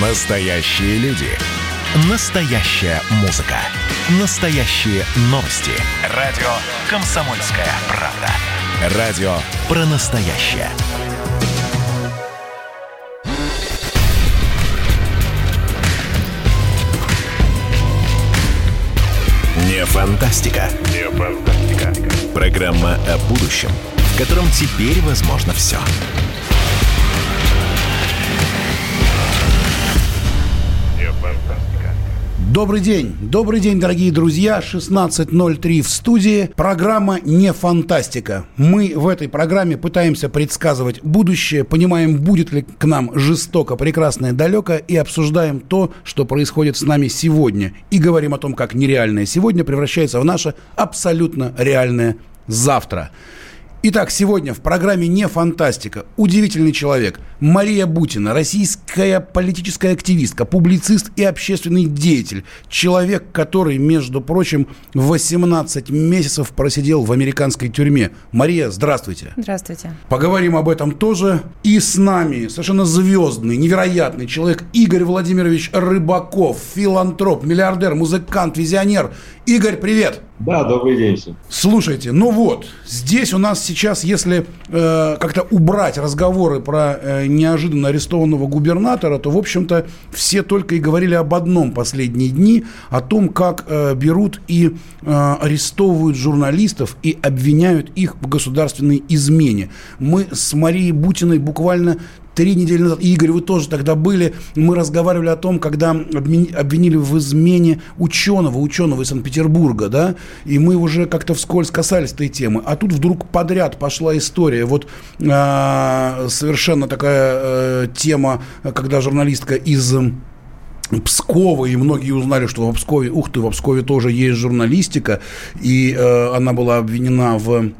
Настоящие люди. Настоящая музыка. Настоящие новости. Радио «Комсомольская правда». Радио про настоящее. Не фантастика. Не фантастика. Программа о будущем, в котором теперь возможно все. Добрый день. Добрый день, дорогие друзья. 16.03 в студии. Программа «Не фантастика». Мы в этой программе пытаемся предсказывать будущее, понимаем, будет ли к нам жестоко, прекрасно и далеко, и обсуждаем то, что происходит с нами сегодня. И говорим о том, как нереальное сегодня превращается в наше абсолютно реальное завтра. Итак, сегодня в программе «Не фантастика» удивительный человек Мария Бутина, российская политическая активистка, публицист и общественный деятель. Человек, который, между прочим, 18 месяцев просидел в американской тюрьме. Мария, здравствуйте. Здравствуйте. Поговорим об этом тоже. И с нами совершенно звездный, невероятный человек Игорь Владимирович Рыбаков, филантроп, миллиардер, музыкант, визионер. Игорь, привет! Да, добрый день всем. Слушайте, ну вот, здесь у нас сейчас, если э, как-то убрать разговоры про э, неожиданно арестованного губернатора, то, в общем-то, все только и говорили об одном последние дни, о том, как э, берут и э, арестовывают журналистов и обвиняют их в государственной измене. Мы с Марией Бутиной буквально три недели назад, Игорь, вы тоже тогда были, мы разговаривали о том, когда обвинили в измене ученого, ученого из Санкт-Петербурга, да, и мы уже как-то вскользь касались этой темы. А тут вдруг подряд пошла история. Вот э, совершенно такая э, тема, когда журналистка из Пскова, и многие узнали, что в Пскове, ух ты, в Пскове тоже есть журналистика, и э, она была обвинена в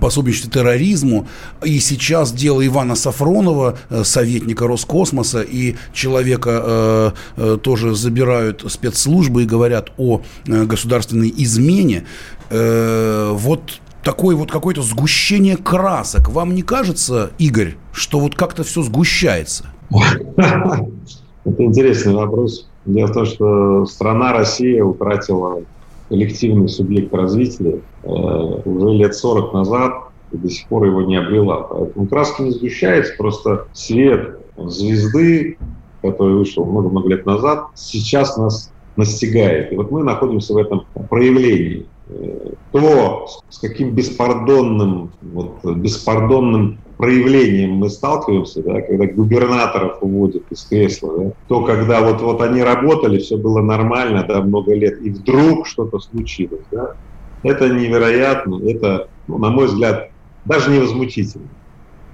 пособничестве терроризму. И сейчас дело Ивана Сафронова, э, советника Роскосмоса, и человека э, э, тоже забирают спецслужбы и говорят о э, государственной измене. Э, вот такое вот какое-то сгущение красок. Вам не кажется, Игорь, что вот как-то все сгущается? Это интересный вопрос. Дело в том, что страна Россия утратила коллективный субъект развития э, уже лет 40 назад и до сих пор его не обрела. Поэтому краска не сгущается, просто свет звезды, который вышел много-много лет назад, сейчас нас настигает. И вот мы находимся в этом проявлении. Э, то, с каким беспардонным, вот, беспардонным проявлением мы сталкиваемся, да, когда губернаторов уводят из кресла, да, то когда вот, вот они работали, все было нормально, да, много лет, и вдруг что-то случилось, да, это невероятно, это, ну, на мой взгляд, даже невозмутительно.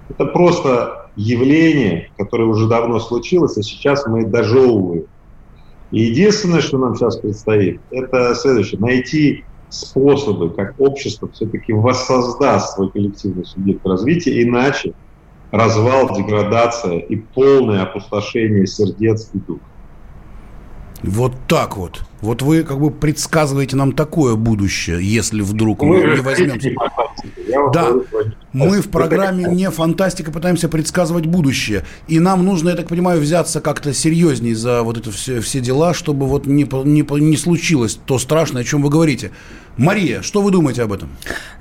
Это просто явление, которое уже давно случилось, а сейчас мы дожевываем. И единственное, что нам сейчас предстоит, это следующее, найти способы, как общество все-таки воссоздаст свой коллективный субъект развития, иначе развал, деградация и полное опустошение сердец и дух. Вот так вот. Вот вы как бы предсказываете нам такое будущее, если вдруг мы, мы не возьмемся. Да, мы в программе «Не фантастика» пытаемся предсказывать будущее. И нам нужно, я так понимаю, взяться как-то серьезнее за вот это все, все дела, чтобы вот не, не, не случилось то страшное, о чем вы говорите. Мария, что вы думаете об этом?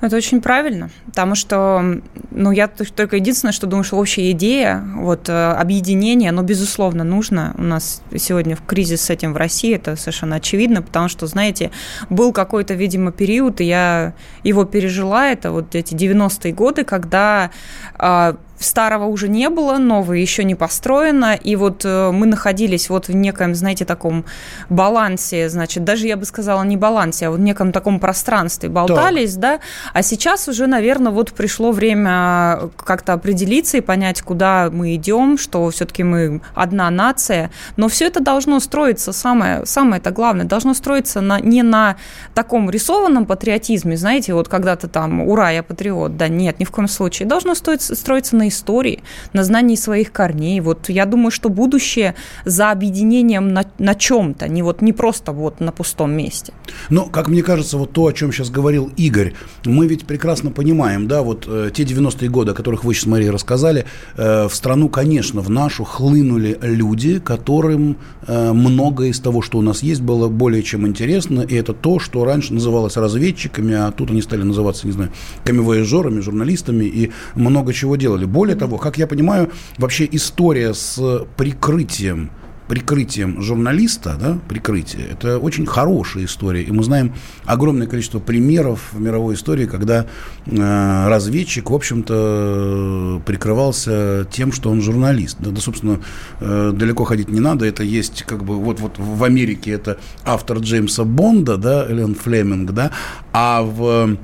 Это очень правильно, потому что, ну, я только единственное, что думаю, что общая идея, вот, э, объединение, оно, безусловно, нужно. У нас сегодня в кризис с этим в России, это совершенно очевидно, потому что, знаете, был какой-то, видимо, период, и я его пережила, это вот эти 90-е годы, когда а, старого уже не было, новое еще не построено, и вот э, мы находились вот в неком, знаете, таком балансе, значит, даже я бы сказала не балансе, а вот в неком таком пространстве болтались, так. да, а сейчас уже, наверное, вот пришло время как-то определиться и понять, куда мы идем, что все-таки мы одна нация, но все это должно строиться, самое, самое это главное, должно строиться на, не на таком рисованном патриотизме, знаете, вот когда-то там, ура, я патриот, да, нет, ни в коем случае, должно строиться, строиться на истории, на знании своих корней. Вот я думаю, что будущее за объединением на, на чем-то, не вот не просто вот на пустом месте. Ну, как мне кажется, вот то, о чем сейчас говорил Игорь, мы ведь прекрасно понимаем, да, вот э, те 90-е годы, о которых вы сейчас, Мария, рассказали, э, в страну, конечно, в нашу хлынули люди, которым э, многое из того, что у нас есть, было более чем интересно, и это то, что раньше называлось разведчиками, а тут они стали называться, не знаю, камевояжерами, журналистами и много чего делали. Более того, как я понимаю, вообще история с прикрытием прикрытием журналиста, да, прикрытие, это очень хорошая история. И мы знаем огромное количество примеров в мировой истории, когда э, разведчик, в общем-то, прикрывался тем, что он журналист. Да, да собственно, э, далеко ходить не надо. Это есть, как бы, вот, вот в Америке это автор Джеймса Бонда, да, Эллен Флеминг, да, а в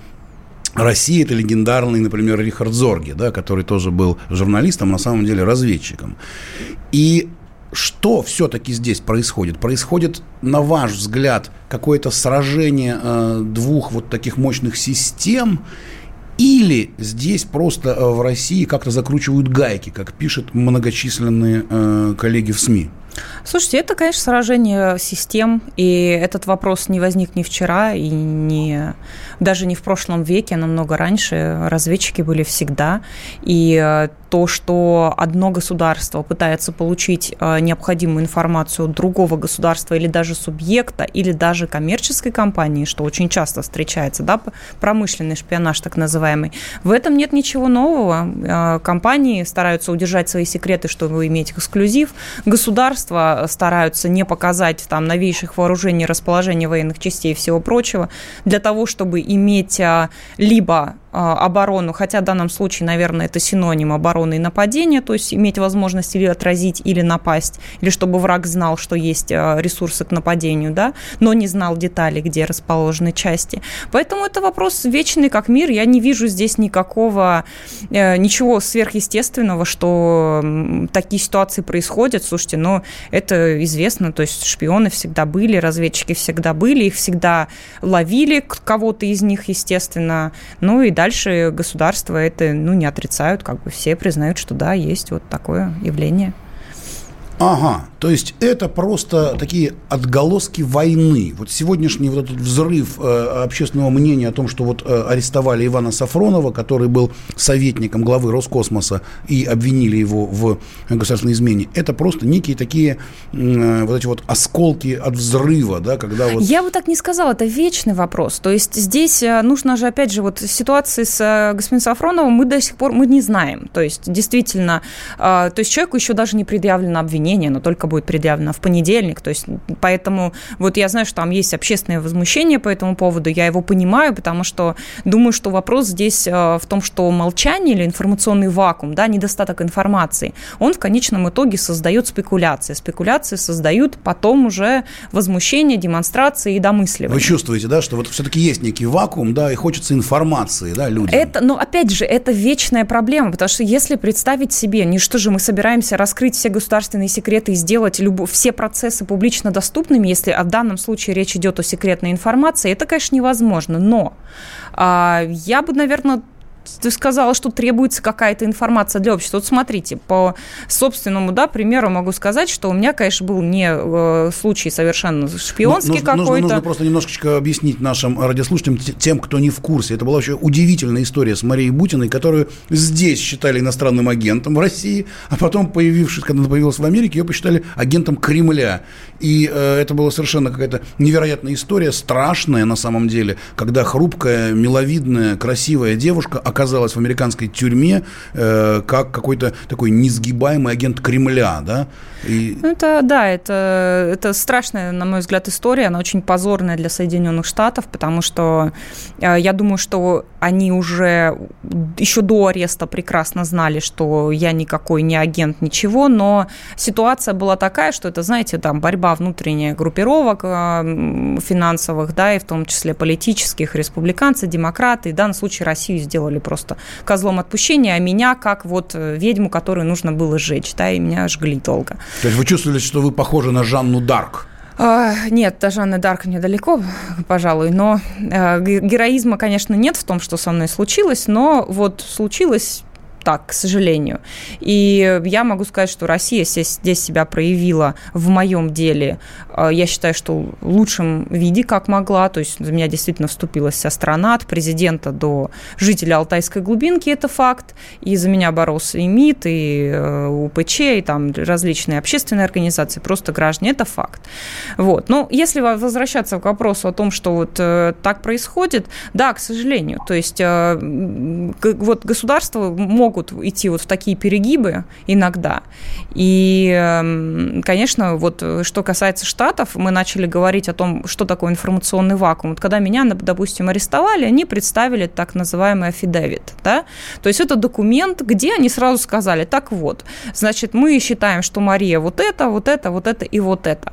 России это легендарный, например, Рихард Зорги, да, который тоже был журналистом, на самом деле разведчиком. И что все-таки здесь происходит? Происходит, на ваш взгляд, какое-то сражение э, двух вот таких мощных систем, или здесь просто э, в России как-то закручивают гайки, как пишут многочисленные э, коллеги в СМИ? Слушайте, это, конечно, сражение систем, и этот вопрос не возник ни вчера, и не, даже не в прошлом веке, а намного раньше. Разведчики были всегда. И э, то, что одно государство пытается получить э, необходимую информацию другого государства или даже субъекта, или даже коммерческой компании, что очень часто встречается, да, промышленный шпионаж так называемый, в этом нет ничего нового. Э, компании стараются удержать свои секреты, чтобы иметь эксклюзив. Стараются не показать там новейших вооружений, расположения военных частей и всего прочего, для того, чтобы иметь э, либо а, оборону, хотя в данном случае, наверное, это синоним обороны и нападения, то есть иметь возможность или отразить, или напасть, или чтобы враг знал, что есть а, ресурсы к нападению, да, но не знал детали, где расположены части. Поэтому это вопрос вечный как мир. Я не вижу здесь никакого, э, ничего сверхъестественного, что такие ситуации происходят. Слушайте, но это известно, то есть шпионы всегда были, разведчики всегда были, их всегда ловили, кого-то из них, естественно, ну и дальше государства это ну, не отрицают, как бы все признают, что да, есть вот такое явление. Ага, то есть это просто такие отголоски войны. Вот сегодняшний вот этот взрыв э, общественного мнения о том, что вот э, арестовали Ивана Сафронова, который был советником главы Роскосмоса и обвинили его в государственной измене, это просто некие такие э, вот эти вот осколки от взрыва, да, когда вот... Я бы так не сказала, это вечный вопрос. То есть здесь э, нужно же, опять же, вот ситуации с э, господином Сафроновым мы до сих пор мы не знаем. То есть действительно, э, то есть человеку еще даже не предъявлено обвинение обвинение, но только будет предъявлено в понедельник. То есть, поэтому вот я знаю, что там есть общественное возмущение по этому поводу, я его понимаю, потому что думаю, что вопрос здесь э, в том, что молчание или информационный вакуум, да, недостаток информации, он в конечном итоге создает спекуляции. Спекуляции создают потом уже возмущение, демонстрации и домысливание. Вы чувствуете, да, что вот все-таки есть некий вакуум, да, и хочется информации, да, людям. Это, но опять же, это вечная проблема, потому что если представить себе, не что же мы собираемся раскрыть все государственные секреты и сделать любо, все процессы публично доступными, если в данном случае речь идет о секретной информации, это, конечно, невозможно. Но а, я бы, наверное, ты сказала, что требуется какая-то информация для общества. Вот смотрите, по собственному да, примеру могу сказать, что у меня, конечно, был не э, случай совершенно шпионский какой-то. Нужно, нужно просто немножечко объяснить нашим радиослушателям, тем, кто не в курсе. Это была вообще удивительная история с Марией Бутиной, которую здесь считали иностранным агентом в России, а потом, появившись, когда она появилась в Америке, ее посчитали агентом Кремля. И э, это была совершенно какая-то невероятная история, страшная на самом деле, когда хрупкая, миловидная, красивая девушка оказалась в американской тюрьме э, как какой-то такой несгибаемый агент Кремля, да? И... Ну, это, да, это, это страшная, на мой взгляд, история, она очень позорная для Соединенных Штатов, потому что э, я думаю, что они уже еще до ареста прекрасно знали, что я никакой не агент, ничего, но ситуация была такая, что это, знаете, там борьба внутренняя группировок э, финансовых, да, и в том числе политических, республиканцы, демократы, и в данном случае Россию сделали просто козлом отпущения, а меня как вот э, ведьму, которую нужно было сжечь, да, и меня жгли долго. То есть вы чувствовали, что вы похожи на Жанну Дарк? А, нет, до Жанны Дарк мне далеко, пожалуй, но э, героизма, конечно, нет в том, что со мной случилось, но вот случилось так, к сожалению. И я могу сказать, что Россия здесь себя проявила в моем деле, э, я считаю, что в лучшем виде, как могла. То есть за меня действительно вступилась вся страна, от президента до жителя Алтайской глубинки, это факт. И за меня боролся и МИД, и э, УПЧ, и там различные общественные организации, просто граждане, это факт. Вот. Но если возвращаться к вопросу о том, что вот так происходит, да, к сожалению. То есть вот государства могут идти вот в такие перегибы иногда. И, эм, конечно, вот что касается Штатов, мы начали говорить о том, что такое информационный вакуум. Вот когда меня, допустим, арестовали, они представили так называемый афидевит, да? То есть это документ, где они сразу сказали, так вот, значит, мы считаем, что Мария вот это, вот это, вот это и вот это.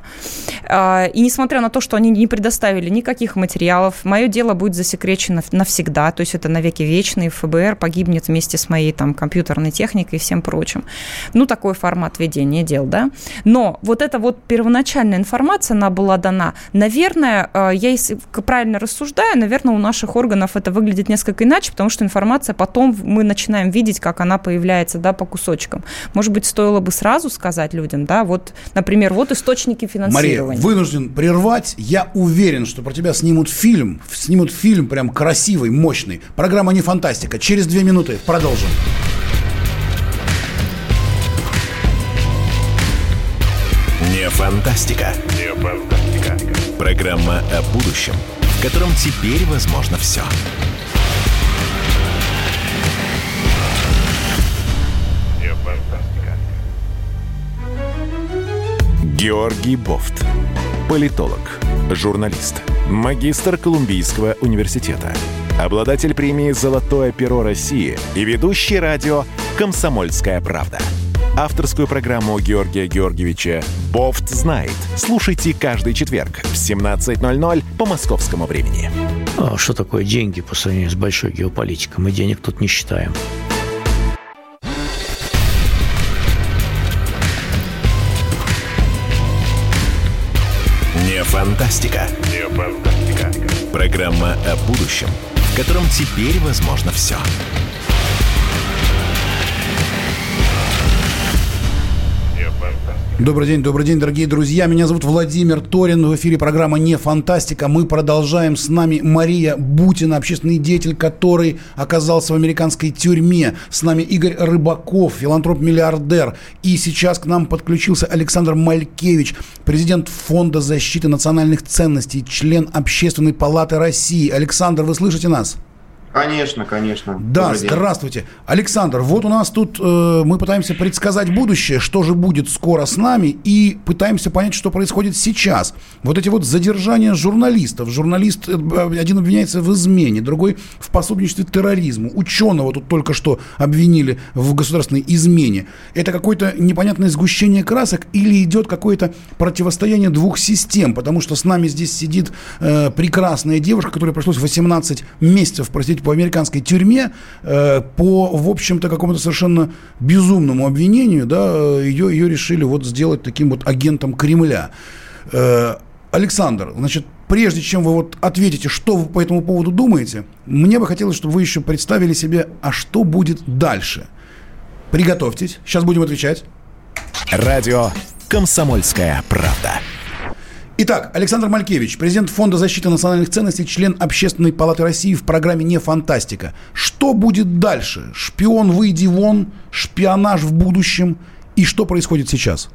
А, и несмотря на то, что они не предоставили никаких материалов, мое дело будет засекречено навсегда, то есть это навеки вечный, ФБР погибнет вместе с моей там компьютерной техникой и всем прочим. Ну, такой формат ведения дел, да. Но вот эта вот первоначальная информация, она была дана. Наверное, э, я если правильно рассуждаю, наверное, у наших органов это выглядит несколько иначе, потому что информация потом мы начинаем видеть, как она появляется, да, по кусочкам. Может быть, стоило бы сразу сказать людям, да, вот, например, вот источники финансирования. Мария, вынужден прервать. Я уверен, что про тебя снимут фильм, снимут фильм прям красивый, мощный. Программа не фантастика. Через две минуты продолжим. Фантастика. Не фантастика. Программа о будущем, в котором теперь возможно все. Георгий Бофт. Политолог, журналист, магистр Колумбийского университета, обладатель премии «Золотое перо России» и ведущий радио «Комсомольская правда» авторскую программу Георгия Георгиевича «Бофт знает». Слушайте каждый четверг в 17.00 по московскому времени. А что такое деньги по сравнению с большой геополитикой? Мы денег тут не считаем. Не фантастика. Не фантастика. Программа о будущем, в котором теперь возможно все. Все. Добрый день, добрый день, дорогие друзья. Меня зовут Владимир Торин. В эфире программа «Не фантастика». Мы продолжаем. С нами Мария Бутина, общественный деятель, который оказался в американской тюрьме. С нами Игорь Рыбаков, филантроп-миллиардер. И сейчас к нам подключился Александр Малькевич, президент Фонда защиты национальных ценностей, член Общественной палаты России. Александр, вы слышите нас? Конечно, конечно. Да, Добрый здравствуйте. День. Александр, вот у нас тут э, мы пытаемся предсказать будущее, что же будет скоро с нами, и пытаемся понять, что происходит сейчас. Вот эти вот задержания журналистов. Журналист э, один обвиняется в измене, другой в пособничестве терроризму. Ученого тут только что обвинили в государственной измене. Это какое-то непонятное сгущение красок или идет какое-то противостояние двух систем? Потому что с нами здесь сидит э, прекрасная девушка, которая пришлось 18 месяцев, простите, по американской тюрьме э, по, в общем-то, какому-то совершенно безумному обвинению, да, ее, ее решили вот сделать таким вот агентом Кремля. Э, Александр, значит, прежде чем вы вот ответите, что вы по этому поводу думаете, мне бы хотелось, чтобы вы еще представили себе, а что будет дальше. Приготовьтесь, сейчас будем отвечать. Радио «Комсомольская правда». Итак, Александр Малькевич, президент Фонда защиты национальных ценностей, член Общественной палаты России в программе «Не фантастика». Что будет дальше? Шпион, выйди вон, шпионаж в будущем. И что происходит сейчас?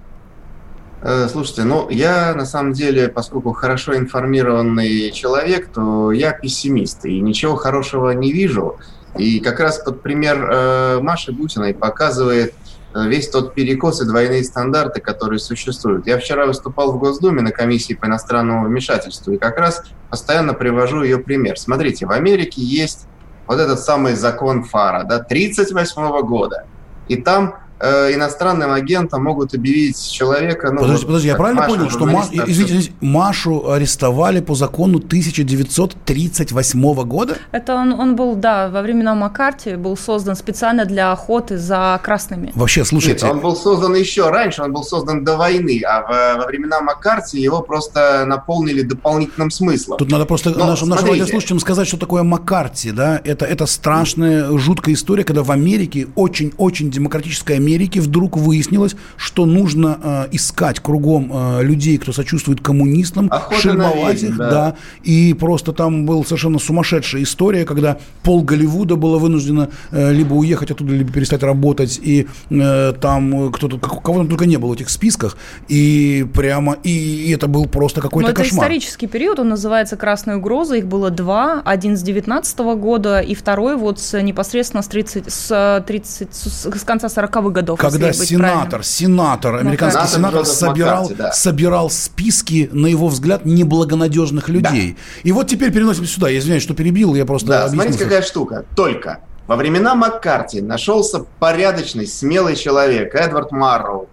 Э, слушайте, ну я на самом деле, поскольку хорошо информированный человек, то я пессимист и ничего хорошего не вижу. И как раз под пример э, Маши Бутиной показывает весь тот перекос и двойные стандарты, которые существуют. Я вчера выступал в Госдуме на комиссии по иностранному вмешательству и как раз постоянно привожу ее пример. Смотрите, в Америке есть вот этот самый закон ФАРа, да, 38 года. И там э, иностранным агентом могут объявить человека... Ну, подожди, вот, подожди, я правильно Маша, понял, что Маш, извините, извините, Машу арестовали по закону 1938 года? Это он, он был, да, во времена Маккарти был создан специально для охоты за красными. Вообще, слушайте... Нет, он был создан еще раньше, он был создан до войны, а во, во времена Маккарти его просто наполнили дополнительным смыслом. Тут надо просто Но, нашим, нашим радиослушателям сказать, что такое Маккарти, да, это, это страшная, жуткая история, когда в Америке, очень-очень демократической Америке, вдруг выяснилось, что нужно э, искать кругом э, людей, кто сочувствует коммунистам, Охота шельмовать их, да. да, и просто там была совершенно сумасшедшая история, когда пол Голливуда было вынуждено э, либо уехать оттуда, либо перестать работать, и э, там кто-то, кого там только не было в этих списках, и прямо, и, и это был просто какой-то кошмар. это исторический период, он называется «Красная угроза», их было два, один с 19 -го года, и второй вот с, непосредственно с 30, с 30, с, с конца 40-х годов. Когда сенатор, сенатор, американский сенатор, сенатор собирал, Маккарти, да. собирал списки, на его взгляд, неблагонадежных людей. Да. И вот теперь переносимся сюда. Я извиняюсь, что перебил, я просто Да, смотрите, какая штука. Только во времена Маккарти нашелся порядочный, смелый человек, Эдвард Марроу,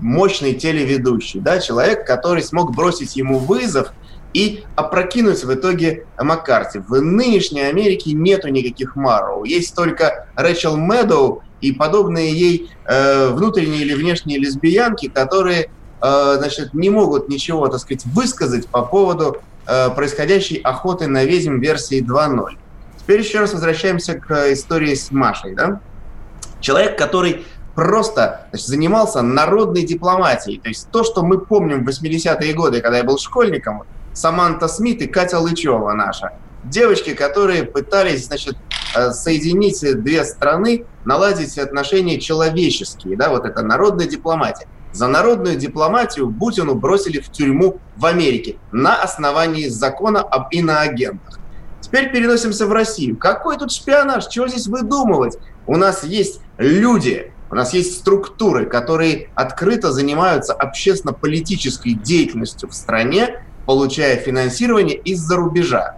мощный телеведущий, да, человек, который смог бросить ему вызов и опрокинуть в итоге Маккарти. В нынешней Америке нету никаких Марроу. Есть только Рэчел Мэдоу и подобные ей э, внутренние или внешние лесбиянки, которые э, значит, не могут ничего, так сказать, высказать по поводу э, происходящей охоты на ведьм версии 2.0. Теперь еще раз возвращаемся к истории с Машей. Да? Человек, который просто значит, занимался народной дипломатией. То есть то, что мы помним в 80-е годы, когда я был школьником, Саманта Смит и Катя Лычева наша. Девочки, которые пытались значит, соединить две страны, наладить отношения человеческие. Да, вот это народная дипломатия. За народную дипломатию Бутину бросили в тюрьму в Америке на основании закона об иноагентах. Теперь переносимся в Россию. Какой тут шпионаж? Чего здесь выдумывать? У нас есть люди, у нас есть структуры, которые открыто занимаются общественно-политической деятельностью в стране, получая финансирование из-за рубежа.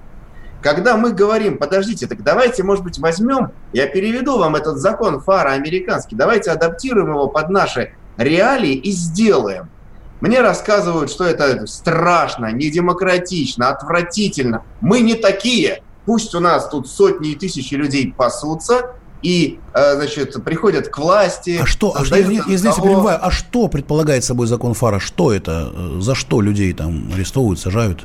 Когда мы говорим, подождите, так давайте, может быть, возьмем, я переведу вам этот закон ФАРа американский, давайте адаптируем его под наши реалии и сделаем. Мне рассказывают, что это страшно, недемократично, отвратительно. Мы не такие. Пусть у нас тут сотни и тысячи людей пасутся, и, э, значит, приходят к власти. А что, а, я здесь перебиваю, а что предполагает собой закон Фара? Что это? За что людей там арестовывают, сажают?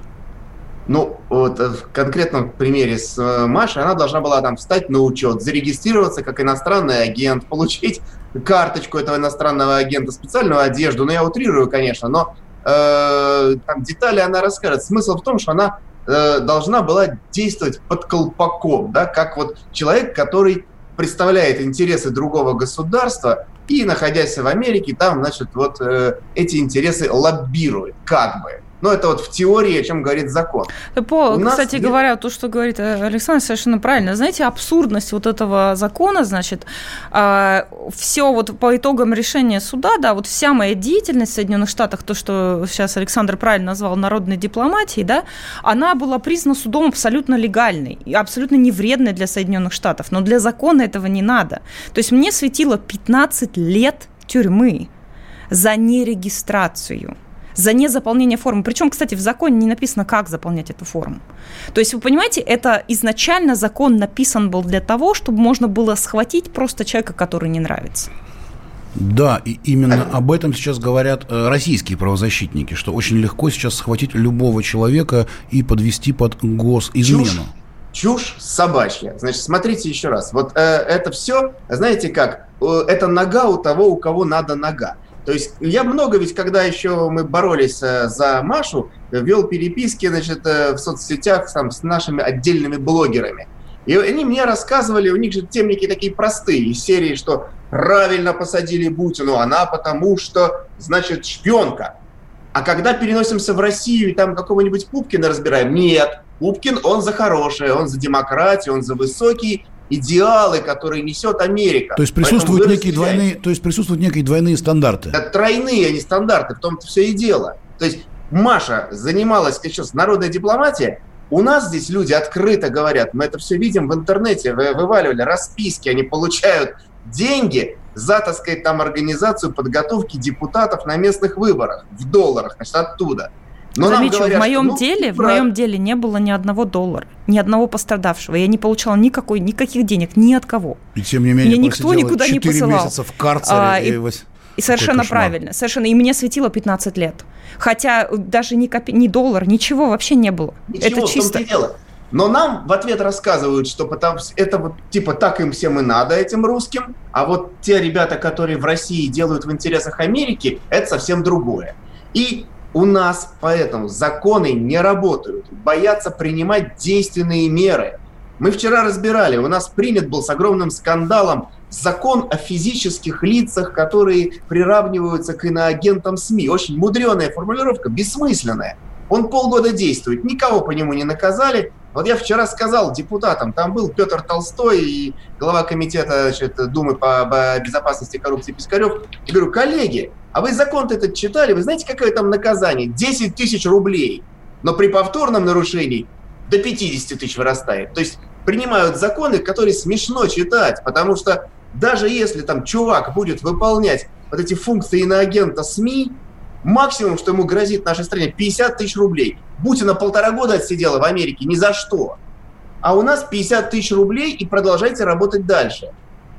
Ну, вот э, в конкретном примере с Машей, она должна была там встать на учет, зарегистрироваться как иностранный агент, получить карточку этого иностранного агента, специальную одежду. Ну, я утрирую, конечно, но э, там детали она расскажет. Смысл в том, что она э, должна была действовать под колпаком, да, как вот человек, который представляет интересы другого государства и, находясь в Америке, там, значит, вот э, эти интересы лоббирует, как бы. Но это вот в теории, о чем говорит закон. По, кстати нет... говоря, то, что говорит э, Александр, совершенно правильно. Знаете, абсурдность вот этого закона, значит, э, все вот по итогам решения суда, да, вот вся моя деятельность в Соединенных Штатах, то, что сейчас Александр правильно назвал народной дипломатией, да, она была признана судом абсолютно легальной и абсолютно не вредной для Соединенных Штатов. Но для закона этого не надо. То есть мне светило 15 лет тюрьмы за нерегистрацию за незаполнение формы. Причем, кстати, в законе не написано, как заполнять эту форму. То есть, вы понимаете, это изначально закон написан был для того, чтобы можно было схватить просто человека, который не нравится. Да, и именно об этом сейчас говорят э, российские правозащитники, что очень легко сейчас схватить любого человека и подвести под госизмену. Чушь, чушь собачья. Значит, смотрите еще раз. Вот э, это все, знаете как, э, это нога у того, у кого надо нога. То есть я много ведь, когда еще мы боролись э, за Машу, вел переписки значит, э, в соцсетях там, с нашими отдельными блогерами. И они мне рассказывали, у них же темники такие простые, из серии, что правильно посадили Бутину, она потому что, значит, шпионка. А когда переносимся в Россию и там какого-нибудь Пупкина разбираем, нет, Пупкин, он за хорошее, он за демократию, он за высокий идеалы, которые несет Америка. То есть присутствуют некие двойные, то есть присутствуют некие двойные стандарты. Это тройные, а не стандарты, в том-то все и дело. То есть Маша занималась сейчас народной дипломатией, у нас здесь люди открыто говорят, мы это все видим в интернете, вы, вываливали расписки, они получают деньги за, так сказать, там организацию подготовки депутатов на местных выборах в долларах, значит, оттуда. Но Замечу, говорят, в моем ну, деле, в моем деле не было ни одного доллара, ни одного пострадавшего. Я не получала никакой, никаких денег ни от кого. И тем не менее, Меня никто никуда не посылал. месяца в карцере. А, и, и, и совершенно правильно, совершенно. И мне светило 15 лет. Хотя даже ни, копи, ни доллар, ничего вообще не было. Ничего, Это чисто. В дело. Но нам в ответ рассказывают, что потому, это вот типа так им всем и надо, этим русским, а вот те ребята, которые в России делают в интересах Америки, это совсем другое. И у нас поэтому законы не работают, боятся принимать действенные меры. Мы вчера разбирали, у нас принят был с огромным скандалом закон о физических лицах, которые приравниваются к иноагентам СМИ. Очень мудреная формулировка, бессмысленная. Он полгода действует, никого по нему не наказали. Вот я вчера сказал депутатам, там был Петр Толстой и глава комитета значит, Думы по безопасности коррупции Пискарев. Я говорю, коллеги, а вы закон этот читали? Вы знаете, какое там наказание? 10 тысяч рублей. Но при повторном нарушении до 50 тысяч вырастает. То есть принимают законы, которые смешно читать, потому что даже если там чувак будет выполнять вот эти функции иноагента СМИ, Максимум, что ему грозит нашей стране, 50 тысяч рублей. Бутина полтора года отсидела в Америке, ни за что. А у нас 50 тысяч рублей и продолжайте работать дальше.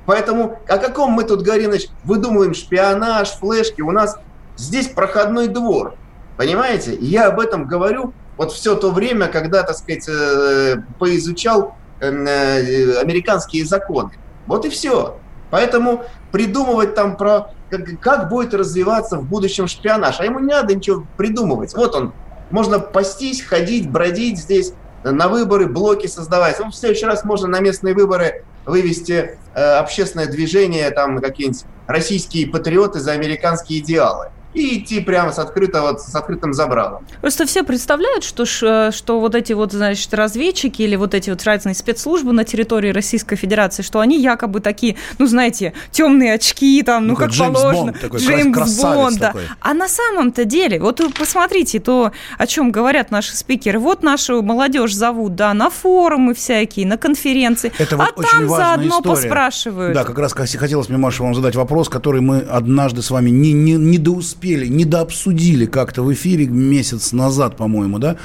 Поэтому о каком мы тут, значит, выдумываем шпионаж, флешки? У нас здесь проходной двор. Понимаете? я об этом говорю вот все то время, когда, так сказать, э, поизучал эм, э, американские законы. Вот и все. Поэтому придумывать там про как, будет развиваться в будущем шпионаж. А ему не надо ничего придумывать. Вот он, можно пастись, ходить, бродить здесь, на выборы, блоки создавать. Ну, в следующий раз можно на местные выборы вывести э, общественное движение, там какие-нибудь российские патриоты за американские идеалы и идти прямо с, открытого, с открытым забралом. Просто все представляют, что, что вот эти вот, значит, разведчики или вот эти вот разные спецслужбы на территории Российской Федерации, что они якобы такие, ну, знаете, темные очки, там, ну, ну как Джеймс положено. Бонд такой, Джеймс Бонд, да. А на самом-то деле, вот вы посмотрите то, о чем говорят наши спикеры. Вот нашу молодежь зовут, да, на форумы всякие, на конференции. Это вот а там заодно история. поспрашивают. Да, как раз хотелось мне, Маша, вам задать вопрос, который мы однажды с вами не, не, не доуспели успели, недообсудили как-то в эфире месяц назад, по-моему, да,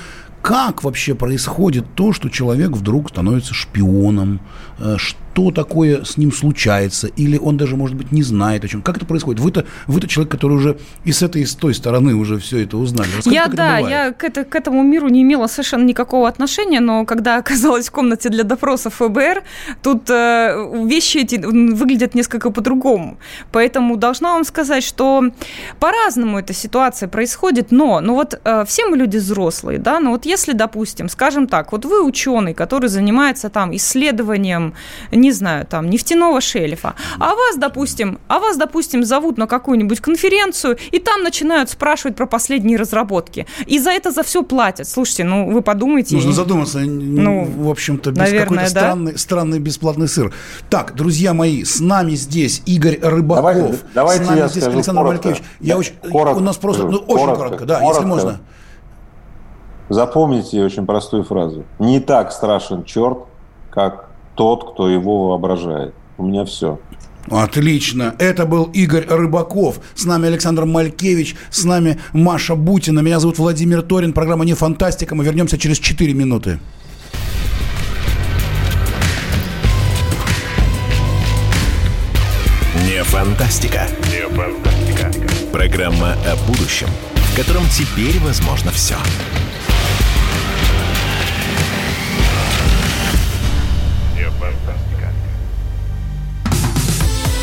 как вообще происходит то, что человек вдруг становится шпионом, э, что такое с ним случается, или он даже, может быть, не знает о чем. Как это происходит? Вы-то, вы-то человек, который уже и с этой, и с той стороны уже все это узнали. Расскажите, я, да, я к, это, к этому миру не имела совершенно никакого отношения, но когда оказалась в комнате для допроса ФБР, тут э, вещи эти выглядят несколько по-другому. Поэтому должна вам сказать, что по-разному эта ситуация происходит, но ну вот э, все мы люди взрослые, да, но вот если, допустим, скажем так, вот вы ученый, который занимается там исследованием не знаю, там, нефтяного шельфа, а вас, допустим, а вас, допустим, зовут на какую-нибудь конференцию, и там начинают спрашивать про последние разработки. И за это за все платят. Слушайте, ну, вы подумайте. Нужно задуматься. Ну, в общем-то, без какой-то да? странный, странный бесплатный сыр. Так, друзья мои, с нами здесь Игорь Рыбаков. Давай, давайте с нами я здесь Александр коротко. Малькевич. Я очень, коротко, у нас просто, ну, очень коротко, коротко да, коротко. если можно. Запомните очень простую фразу. Не так страшен черт, как тот, кто его воображает. У меня все. Отлично. Это был Игорь Рыбаков. С нами Александр Малькевич. С нами Маша Бутина. Меня зовут Владимир Торин. Программа «Не фантастика». Мы вернемся через 4 минуты. Не фантастика. Не фантастика. Программа о будущем, в котором теперь возможно все. Все.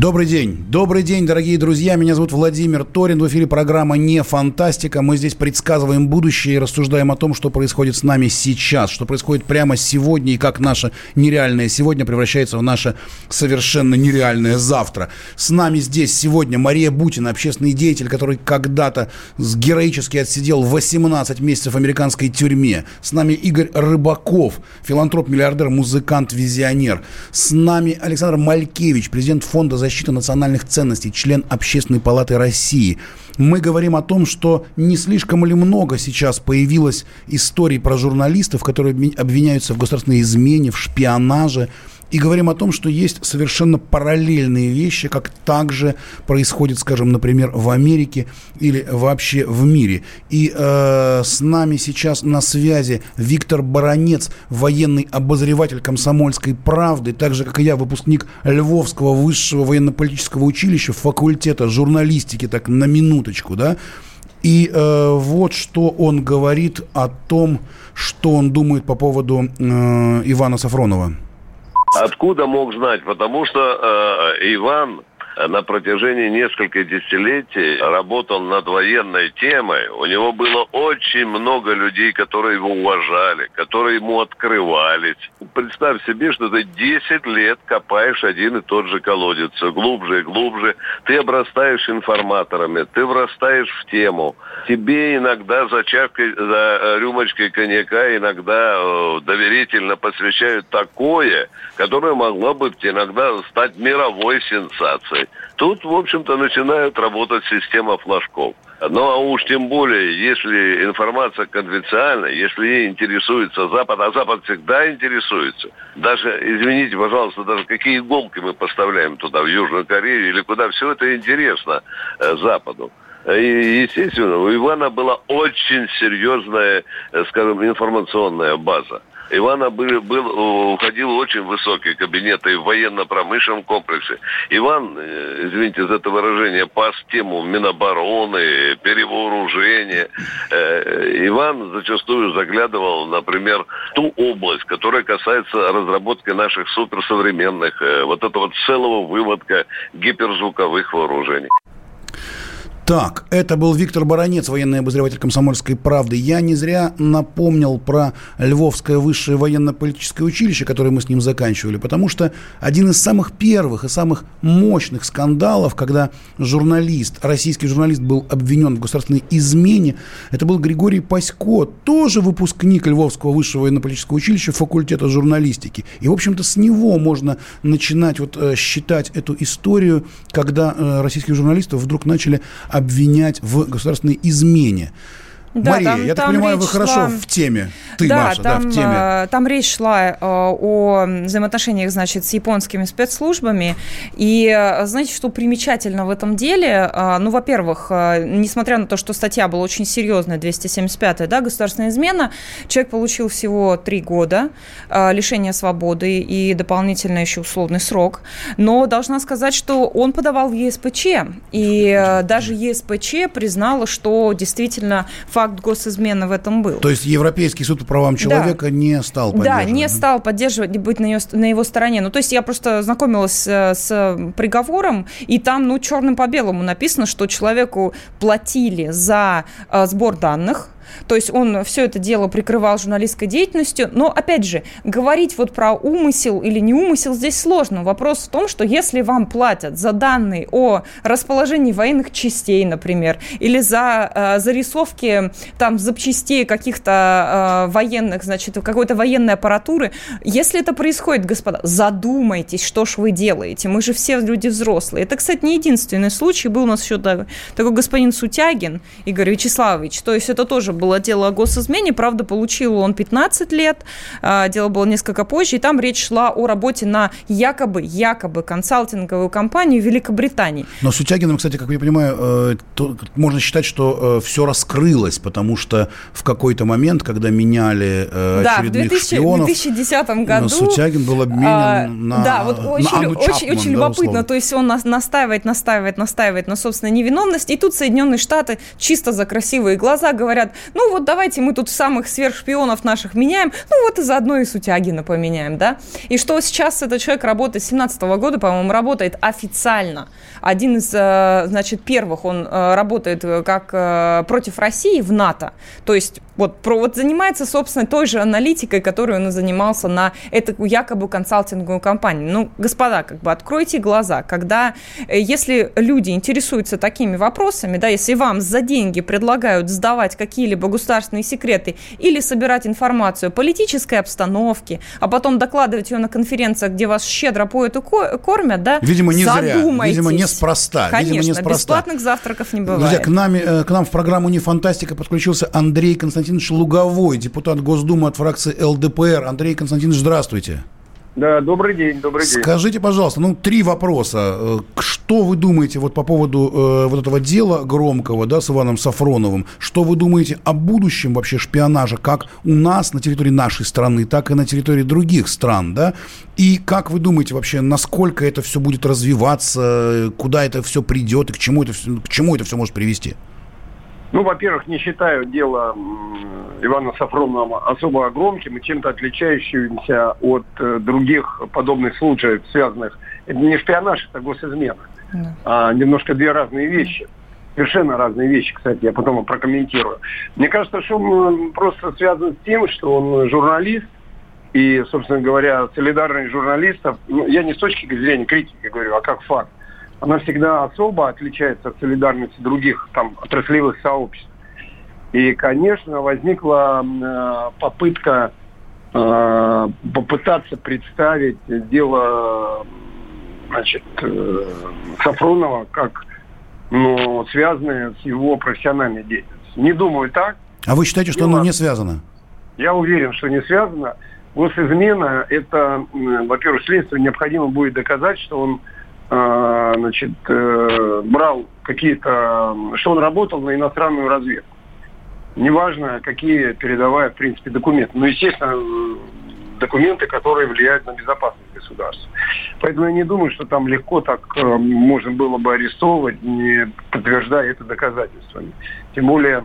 Добрый день. Добрый день, дорогие друзья. Меня зовут Владимир Торин. В эфире программа «Не фантастика». Мы здесь предсказываем будущее и рассуждаем о том, что происходит с нами сейчас, что происходит прямо сегодня и как наше нереальное сегодня превращается в наше совершенно нереальное завтра. С нами здесь сегодня Мария Бутина, общественный деятель, который когда-то героически отсидел 18 месяцев в американской тюрьме. С нами Игорь Рыбаков, филантроп, миллиардер, музыкант, визионер. С нами Александр Малькевич, президент фонда защиты национальных ценностей, член Общественной палаты России. Мы говорим о том, что не слишком ли много сейчас появилось историй про журналистов, которые обвиняются в государственной измене, в шпионаже, и говорим о том, что есть совершенно параллельные вещи, как также происходит, скажем, например, в Америке или вообще в мире. И э, с нами сейчас на связи Виктор Баранец, военный обозреватель комсомольской правды, так же, как и я, выпускник Львовского высшего военно-политического училища, факультета журналистики, так на минуточку, да, и э, вот что он говорит о том, что он думает по поводу э, Ивана Сафронова. Откуда мог знать? Потому что э, Иван на протяжении нескольких десятилетий работал над военной темой. У него было очень много людей, которые его уважали, которые ему открывались. Представь себе, что ты 10 лет копаешь один и тот же колодец, глубже и глубже. Ты обрастаешь информаторами, ты врастаешь в тему. Тебе иногда за чашкой, за рюмочкой коньяка иногда э, доверительно посвящают такое, которое могло бы иногда стать мировой сенсацией. Тут, в общем-то, начинает работать система флажков. Ну, а уж тем более, если информация конфиденциальная, если ей интересуется Запад, а Запад всегда интересуется. Даже, извините, пожалуйста, даже какие иголки мы поставляем туда, в Южную Корею или куда, все это интересно э, Западу. И, естественно, у Ивана была очень серьезная, э, скажем, информационная база. Ивана был, был, уходил в очень высокие кабинеты в военно-промышленном комплексе. Иван, э, извините за это выражение, пас тему Минобороны, перевооружения. Э, Иван зачастую заглядывал, например, ту область, которая касается разработки наших суперсовременных, э, вот этого целого выводка гиперзвуковых вооружений. Так, это был Виктор Баранец, военный обозреватель комсомольской правды. Я не зря напомнил про Львовское высшее военно-политическое училище, которое мы с ним заканчивали, потому что один из самых первых и самых мощных скандалов, когда журналист, российский журналист был обвинен в государственной измене, это был Григорий Пасько, тоже выпускник Львовского высшего военно-политического училища факультета журналистики. И, в общем-то, с него можно начинать вот э, считать эту историю, когда э, российских журналистов вдруг начали обвинять в государственной измене. Да, Мария, там, я так понимаю, вы шла... хорошо в теме. Ты, да, Маша, там, да, в теме. Э, там речь шла э, о взаимоотношениях, значит, с японскими спецслужбами. И э, знаете, что примечательно в этом деле? Ну, во-первых, несмотря на то, что статья была очень серьезная, 275-я, да, государственная измена, человек получил всего три года лишения свободы и дополнительно еще условный срок. Но должна сказать, что он подавал в ЕСПЧ. И даже ЕСПЧ признала, что действительно факт факт госизмены в этом был. То есть Европейский суд по правам человека да. не стал поддерживать? Да, не стал поддерживать, быть на, ее, на его стороне. Ну, то есть я просто знакомилась с, с приговором, и там, ну, черным по белому написано, что человеку платили за э, сбор данных, то есть он все это дело прикрывал журналистской деятельностью. Но, опять же, говорить вот про умысел или не умысел здесь сложно. Вопрос в том, что если вам платят за данные о расположении военных частей, например, или за э, зарисовки там запчастей каких-то э, военных, значит, какой-то военной аппаратуры, если это происходит, господа, задумайтесь, что ж вы делаете. Мы же все люди взрослые. Это, кстати, не единственный случай. Был у нас еще такой господин Сутягин Игорь Вячеславович. То есть это тоже было дело о госизмене, правда, получил он 15 лет, а, дело было несколько позже, и там речь шла о работе на якобы, якобы консалтинговую компанию Великобритании. Но с Утягиным, кстати, как я понимаю, э, можно считать, что э, все раскрылось, потому что в какой-то момент, когда меняли э, да, очередных в 2000, шпионов... в 2010 году... Сутягин был обменен а, на Да, вот очень, на Анну очень, Чапман, очень да, любопытно, условно. то есть он настаивает, настаивает, настаивает на собственной невиновности, и тут Соединенные Штаты чисто за красивые глаза говорят, ну вот давайте мы тут самых сверхшпионов наших меняем, ну вот и заодно и Сутягина поменяем, да. И что сейчас этот человек работает с 17 года, по-моему, работает официально. Один из, э, значит, первых, он э, работает как против России в НАТО. То есть вот, про, вот занимается, собственно, той же аналитикой, которой он занимался на эту якобы консалтинговую компанию. Ну, господа, как бы откройте глаза, когда, э, если люди интересуются такими вопросами, да, если вам за деньги предлагают сдавать какие-либо государственные секреты или собирать информацию о политической обстановке, а потом докладывать ее на конференциях, где вас щедро поют и кормят, да, Видимо, не зря. Видимо, неспроста. Конечно, Видимо, неспроста. бесплатных завтраков не бывает. Друзья, к, нами, э, к нам в программу «Не фантастика» подключился Андрей Константинович Константинович Луговой, депутат Госдумы от фракции ЛДПР. Андрей Константинович, здравствуйте. Да, добрый день, добрый день. Скажите, пожалуйста, ну, три вопроса. Э, что вы думаете вот по поводу э, вот этого дела громкого, да, с Иваном Сафроновым? Что вы думаете о будущем вообще шпионажа, как у нас на территории нашей страны, так и на территории других стран, да? И как вы думаете вообще, насколько это все будет развиваться, куда это все придет и к чему это, к чему это все может привести? Ну, во-первых, не считаю дело Ивана Сафронова особо громким и чем-то отличающимся от э, других подобных случаев, связанных... Это не шпионаж, это госизмена. Да. А немножко две разные вещи. Совершенно разные вещи, кстати, я потом прокомментирую. Мне кажется, что он просто связан с тем, что он журналист, и, собственно говоря, солидарность журналистов, ну, я не с точки зрения критики говорю, а как факт она всегда особо отличается от солидарности других там отраслевых сообществ. И, конечно, возникла э, попытка э, попытаться представить дело значит, э, Сафронова как ну, связанное с его профессиональной деятельностью. Не думаю так. А вы считаете, что оно не связано? Я уверен, что не связано. Госизмена – это, во-первых, следствие необходимо будет доказать, что он значит, э, брал какие-то, что он работал на иностранную разведку. Неважно, какие передавая, в принципе, документы. Ну, естественно, документы, которые влияют на безопасность государства. Поэтому я не думаю, что там легко так э, можно было бы арестовывать, не подтверждая это доказательствами. Тем более,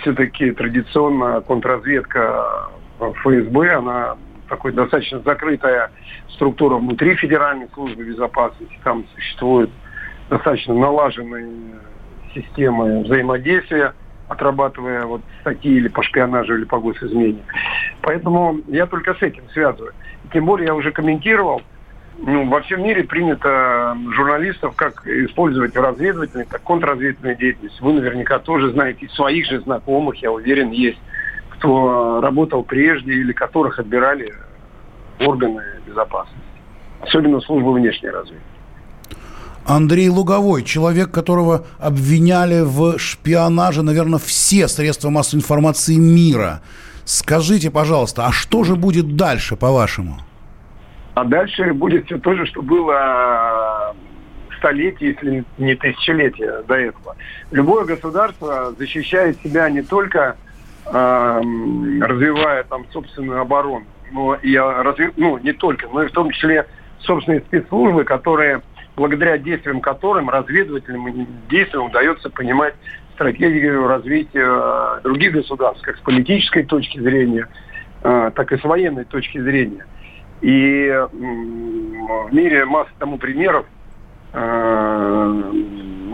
все-таки традиционно контрразведка ФСБ, она такой достаточно закрытая структура внутри Федеральной службы безопасности. Там существуют достаточно налаженные системы взаимодействия, отрабатывая вот статьи или по шпионажу, или по госизмене. Поэтому я только с этим связываю. Тем более я уже комментировал, ну, во всем мире принято журналистов как использовать в разведывательной, так контрразведывательной деятельности. Вы наверняка тоже знаете, своих же знакомых, я уверен, есть кто работал прежде или которых отбирали органы безопасности. Особенно службы внешней разведки. Андрей Луговой, человек, которого обвиняли в шпионаже, наверное, все средства массовой информации мира. Скажите, пожалуйста, а что же будет дальше, по-вашему? А дальше будет все то же, что было столетие, если не тысячелетие до этого. Любое государство защищает себя не только развивая там собственную оборону. Но и разви... ну, не только, но и в том числе собственные спецслужбы, которые, благодаря действиям которым, разведывательным действиям удается понимать стратегию развития других государств, как с политической точки зрения, а, так и с военной точки зрения. И в мире масса тому примеров, а,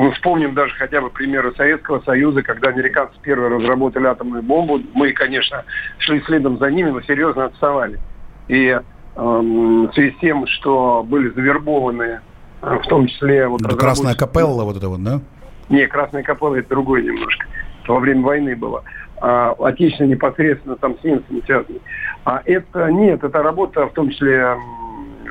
мы вспомним даже хотя бы примеры Советского Союза, когда американцы первые разработали атомную бомбу. Мы, конечно, шли следом за ними, но серьезно отставали. И э, в связи с тем, что были завербованы, э, в том числе... Вот, это Красная Капелла вот это вот, да? Не, Красная Капелла это другое немножко. Это во время войны было. А, отечественно непосредственно там с немцами связаны. А это нет, это работа в том числе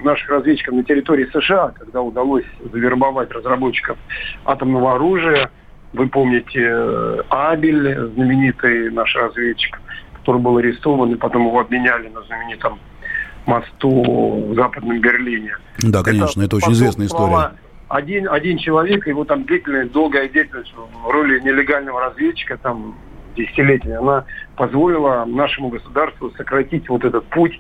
наших разведчиков на территории США, когда удалось завербовать разработчиков атомного оружия. Вы помните э, Абель, знаменитый наш разведчик, который был арестован, и потом его обменяли на знаменитом мосту в Западном Берлине. Да, конечно, это, это очень известная история. Один, один человек, его там деятельность, долгая деятельность в роли нелегального разведчика, там, десятилетия, она позволила нашему государству сократить вот этот путь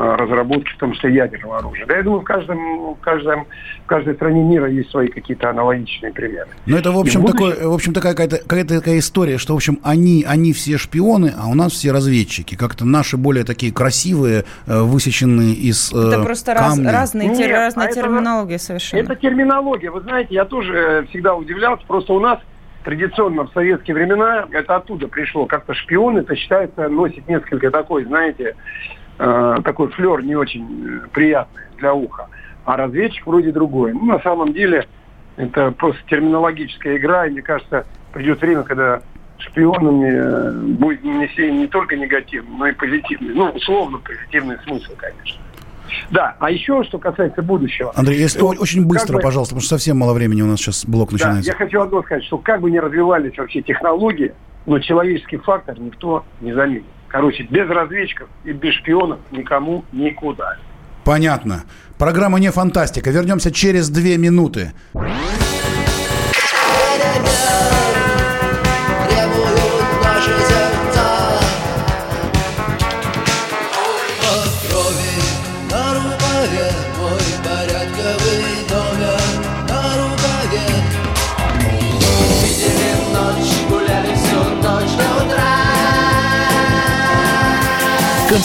разработки, в том числе ядерного оружия. Да, я думаю, в, каждом, в, каждом, в каждой стране мира есть свои какие-то аналогичные примеры. Ну, это, в общем, будущем... такой, в общем такая какая-то, какая-то такая история, что, в общем, они, они все шпионы, а у нас все разведчики. Как-то наши более такие красивые, э, высеченные из э, Это просто камня. раз, разные, Нет, разная а терминология это, совершенно. Это терминология. Вы знаете, я тоже всегда удивлялся. Просто у нас традиционно в советские времена это оттуда пришло. Как-то шпион, это считается, носит несколько такой, знаете, э, такой флер не очень э, приятный для уха. А разведчик вроде другой. Ну, на самом деле, это просто терминологическая игра, и мне кажется, придет время, когда шпионами э, будет нанесение не только негативный, но и позитивный. Ну, условно позитивный смысл, конечно. Да, а еще, что касается будущего. Андрей, если то, очень быстро, бы, пожалуйста, потому что совсем мало времени у нас сейчас блок начинается. Да, я хочу одно сказать, что как бы ни развивались вообще технологии, но человеческий фактор никто не заменит. Короче, без разведчиков и без шпионов никому никуда. Понятно. Программа не фантастика. Вернемся через две минуты.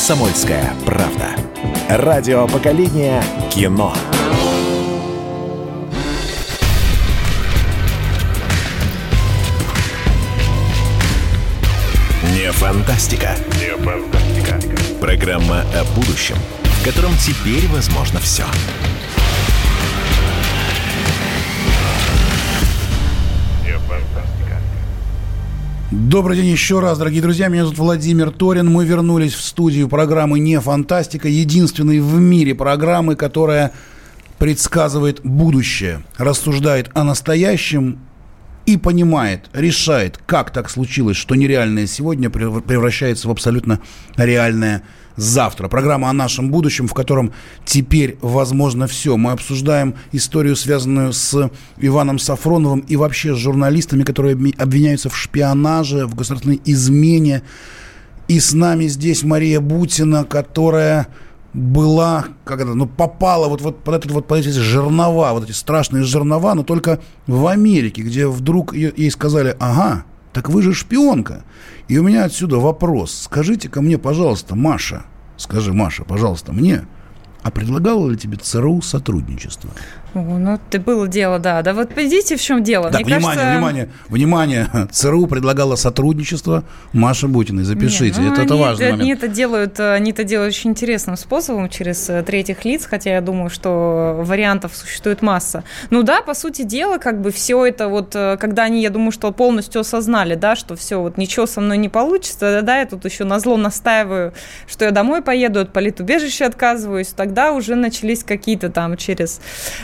«Комсомольская правда». Радио поколения кино. Не фантастика. Не фантастика. Программа о будущем, в котором теперь возможно все. Все. Добрый день еще раз, дорогие друзья. Меня зовут Владимир Торин. Мы вернулись в студию программы «Не фантастика», единственной в мире программы, которая предсказывает будущее, рассуждает о настоящем и понимает, решает, как так случилось, что нереальное сегодня превращается в абсолютно реальное завтра. Программа о нашем будущем, в котором теперь возможно все. Мы обсуждаем историю, связанную с Иваном Сафроновым и вообще с журналистами, которые обвиняются в шпионаже, в государственной измене. И с нами здесь Мария Бутина, которая была, как это, ну, попала вот, вот под, этот, вот под эти жернова, вот эти страшные жернова, но только в Америке, где вдруг ей сказали, ага, так вы же шпионка. И у меня отсюда вопрос. Скажите-ка мне, пожалуйста, Маша, скажи, Маша, пожалуйста, мне, а предлагала ли тебе ЦРУ сотрудничество? Ну, ты было дело, да. Да вот видите, в чем дело. Да, Мне внимание, кажется... внимание, внимание. ЦРУ предлагало сотрудничество Маше Бутиной. Запишите, Не, ну, это, они, это важный они момент. Это делают, они это делают очень интересным способом, через э, третьих лиц, хотя я думаю, что вариантов существует масса. Ну да, по сути дела, как бы все это вот, э, когда они, я думаю, что полностью осознали, да, что все, вот ничего со мной не получится, да, да, я тут еще на зло настаиваю, что я домой поеду, от политубежища отказываюсь, тогда уже начались какие-то там через,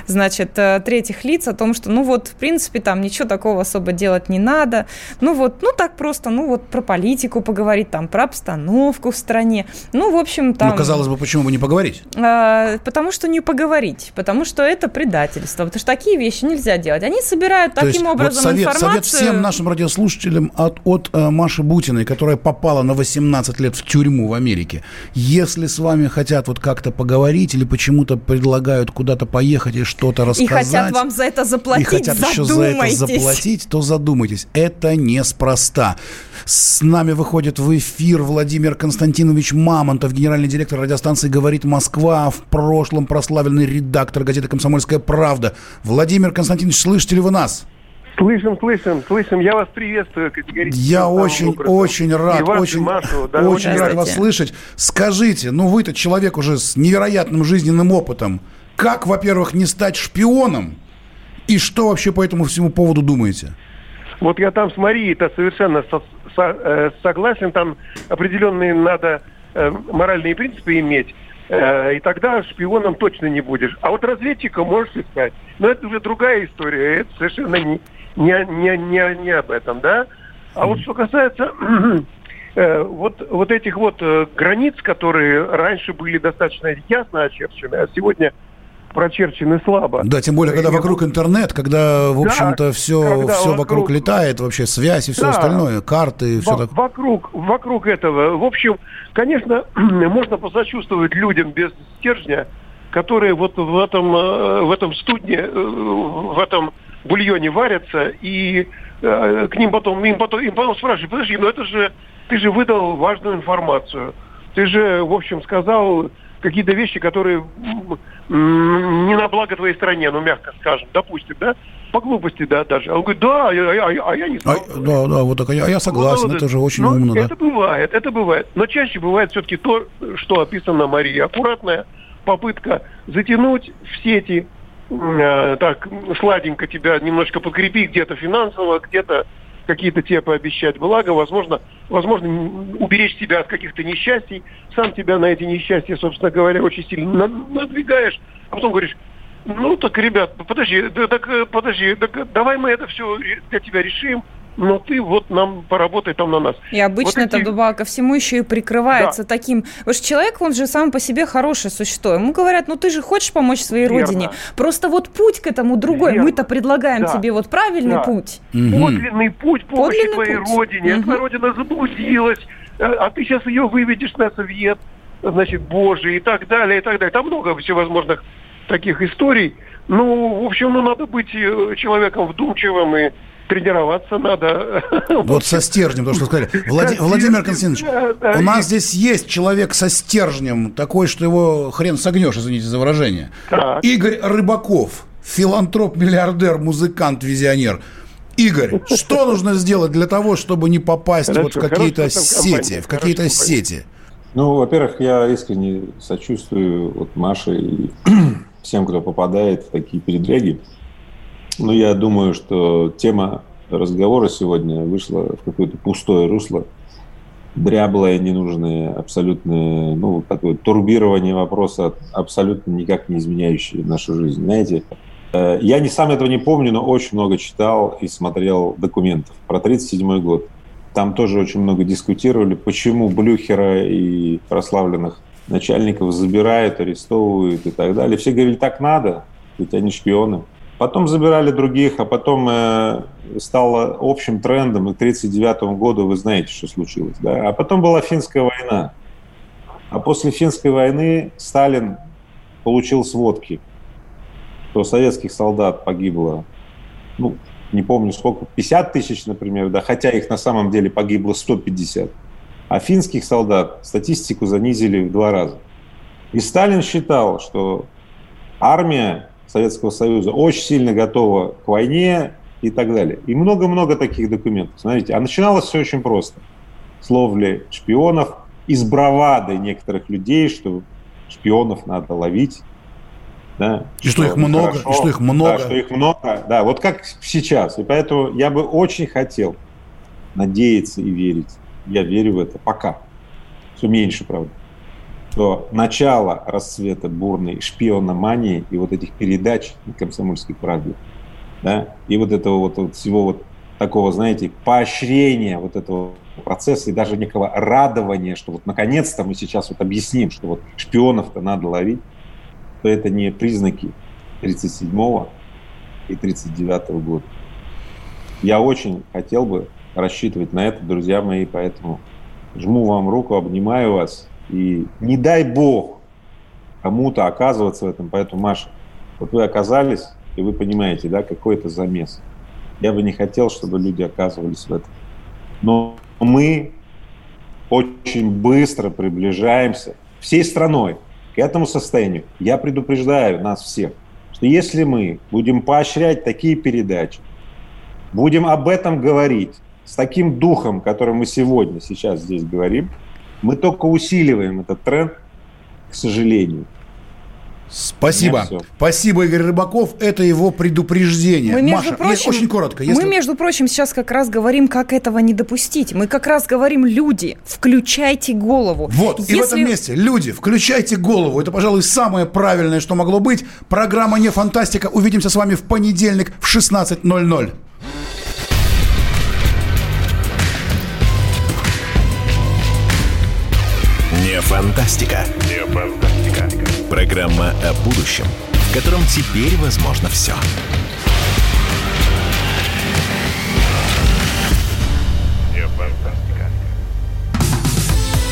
значит, э, третьих лиц о том, что, ну вот, в принципе, там ничего такого особо делать не надо. Ну вот, ну так просто, ну вот про политику поговорить, там, про обстановку в стране. Ну, в общем, там... Ну, казалось бы, почему бы не поговорить? А, потому что не поговорить, потому что это предательство, потому что такие вещи нельзя делать. Они собирают То таким образом вот совет, информацию... Совет всем нашим радиослушателям от, от э, Маши Бутиной, которая попала на 18 лет в тюрьму в Америке. Если с вами хотят вот как-то поговорить или почему-то предлагают куда-то поехать и что что-то рассказать. И хотят вам за это заплатить, И хотят еще за это заплатить, то задумайтесь. Это неспроста. С нами выходит в эфир Владимир Константинович Мамонтов, генеральный директор радиостанции «Говорит Москва», в прошлом прославленный редактор газеты «Комсомольская правда». Владимир Константинович, слышите ли вы нас? Слышим, слышим, слышим. Я вас приветствую категорически. Я очень, образом. очень рад, вас, очень, Машу, да, очень рад вас слышать. Скажите, ну вы-то человек уже с невероятным жизненным опытом как, во-первых, не стать шпионом? И что вообще по этому всему поводу думаете? Вот я там с Марией-то совершенно со, со, э, согласен. Там определенные надо э, моральные принципы иметь. Э, и тогда шпионом точно не будешь. А вот разведчика можешь искать. Но это уже другая история. Это совершенно не, не, не, не, не об этом, да? А вот что касается э, вот, вот этих вот э, границ, которые раньше были достаточно ясно очерчены, а сегодня прочерчены слабо. Да, тем более, когда и вокруг интернет, когда, в общем-то, все, все вокруг... вокруг летает, вообще связь и все да, остальное, карты и все так. Вокруг, вокруг этого. В общем, конечно, можно посочувствовать людям без стержня, которые вот в этом, э, в этом студне, э, в этом бульоне варятся, и э, к ним потом, им потом, им потом спрашивают, подожди, ну это же, ты же выдал важную информацию. Ты же, в общем, сказал какие-то вещи, которые не на благо твоей стране, ну, мягко скажем, допустим, да? По глупости, да, даже. А он говорит, да, а, а, а я не знал. А, да, да, вот так, а я, я согласен, ну, это же очень но умно, это да. Это бывает, это бывает. Но чаще бывает все-таки то, что описано Марии. Аккуратная попытка затянуть в сети, э, так, сладенько тебя немножко подкрепить где-то финансово, где-то какие-то тебе пообещать благо, возможно, возможно, уберечь себя от каких-то несчастий, сам тебя на эти несчастья, собственно говоря, очень сильно надвигаешь, а потом говоришь, ну так, ребят, подожди, так, подожди, так, давай мы это все для тебя решим, но ты вот нам поработай там на нас. И обычно вот эти... Дуба ко всему еще и прикрывается да. таким. Потому что человек, он же сам по себе хорошее существо. Ему говорят, ну ты же хочешь помочь своей Верно. родине. Просто вот путь к этому другой. Верно. Мы-то предлагаем да. тебе вот правильный да. путь. Угу. Подлинный путь помощи Подлинный твоей путь. родине. Угу. Твоя родина заблудилась, э, а ты сейчас ее выведешь на совет, значит, Божий и так далее, и так далее. Там много всевозможных таких историй. Ну, в общем, ну, надо быть э, человеком вдумчивым и тренироваться надо. Вот со стержнем, то, что сказали. Влад... Владимир Константинович, у нас здесь есть человек со стержнем, такой, что его хрен согнешь, извините за выражение. Так. Игорь Рыбаков, филантроп, миллиардер, музыкант, визионер. Игорь, что нужно сделать для того, чтобы не попасть хорошо, вот в какие-то сети, в какие-то сети? Ну, во-первых, я искренне сочувствую вот Маше и всем, кто попадает в такие передряги. Ну, я думаю, что тема разговора сегодня вышла в какое-то пустое русло, дряблое, ненужное, абсолютно, ну, такое турбирование вопроса, абсолютно никак не изменяющее нашу жизнь. Знаете, э, я не сам этого не помню, но очень много читал и смотрел документов про 1937 год. Там тоже очень много дискутировали, почему Блюхера и прославленных начальников забирают, арестовывают и так далее. Все говорили, так надо, ведь они шпионы. Потом забирали других, а потом э, стало общим трендом, и к 1939 году вы знаете, что случилось. Да? А потом была финская война. А после финской войны Сталин получил сводки, что советских солдат погибло, ну, не помню сколько, 50 тысяч, например, да, хотя их на самом деле погибло 150. А финских солдат статистику занизили в два раза. И Сталин считал, что армия Советского Союза очень сильно готова к войне и так далее. И много-много таких документов. Смотрите, а начиналось все очень просто. С ловли шпионов, из бравады некоторых людей, что шпионов надо ловить. Да, и что, что их много, хорошо, и что их много. Да, что их много, да, вот как сейчас. И поэтому я бы очень хотел надеяться и верить. Я верю в это пока. Все меньше, правда что начало расцвета бурной шпиономании и вот этих передач комсомольской правды, да, и вот этого вот, вот всего вот такого, знаете, поощрения вот этого процесса и даже некого радования, что вот наконец-то мы сейчас вот объясним, что вот шпионов-то надо ловить, то это не признаки 37-го и 39-го года. Я очень хотел бы рассчитывать на это, друзья мои, поэтому жму вам руку, обнимаю вас и не дай бог кому-то оказываться в этом. Поэтому, Маша, вот вы оказались, и вы понимаете, да, какой это замес. Я бы не хотел, чтобы люди оказывались в этом. Но мы очень быстро приближаемся всей страной к этому состоянию. Я предупреждаю нас всех, что если мы будем поощрять такие передачи, будем об этом говорить с таким духом, которым мы сегодня, сейчас здесь говорим, мы только усиливаем этот тренд, к сожалению. Спасибо. Спасибо, Игорь Рыбаков. Это его предупреждение. Мы, между Маша, прочим, очень коротко. Если... Мы, между прочим, сейчас как раз говорим, как этого не допустить. Мы как раз говорим, люди, включайте голову. Вот, если... и в этом месте, люди, включайте голову. Это, пожалуй, самое правильное, что могло быть. Программа «Не фантастика». Увидимся с вами в понедельник в 16.00. фантастика. Фантастика. Программа о будущем, в котором теперь возможно все.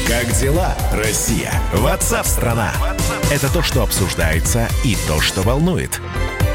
Как дела, Россия? Ватсап-страна! Это то, что обсуждается и то, что волнует.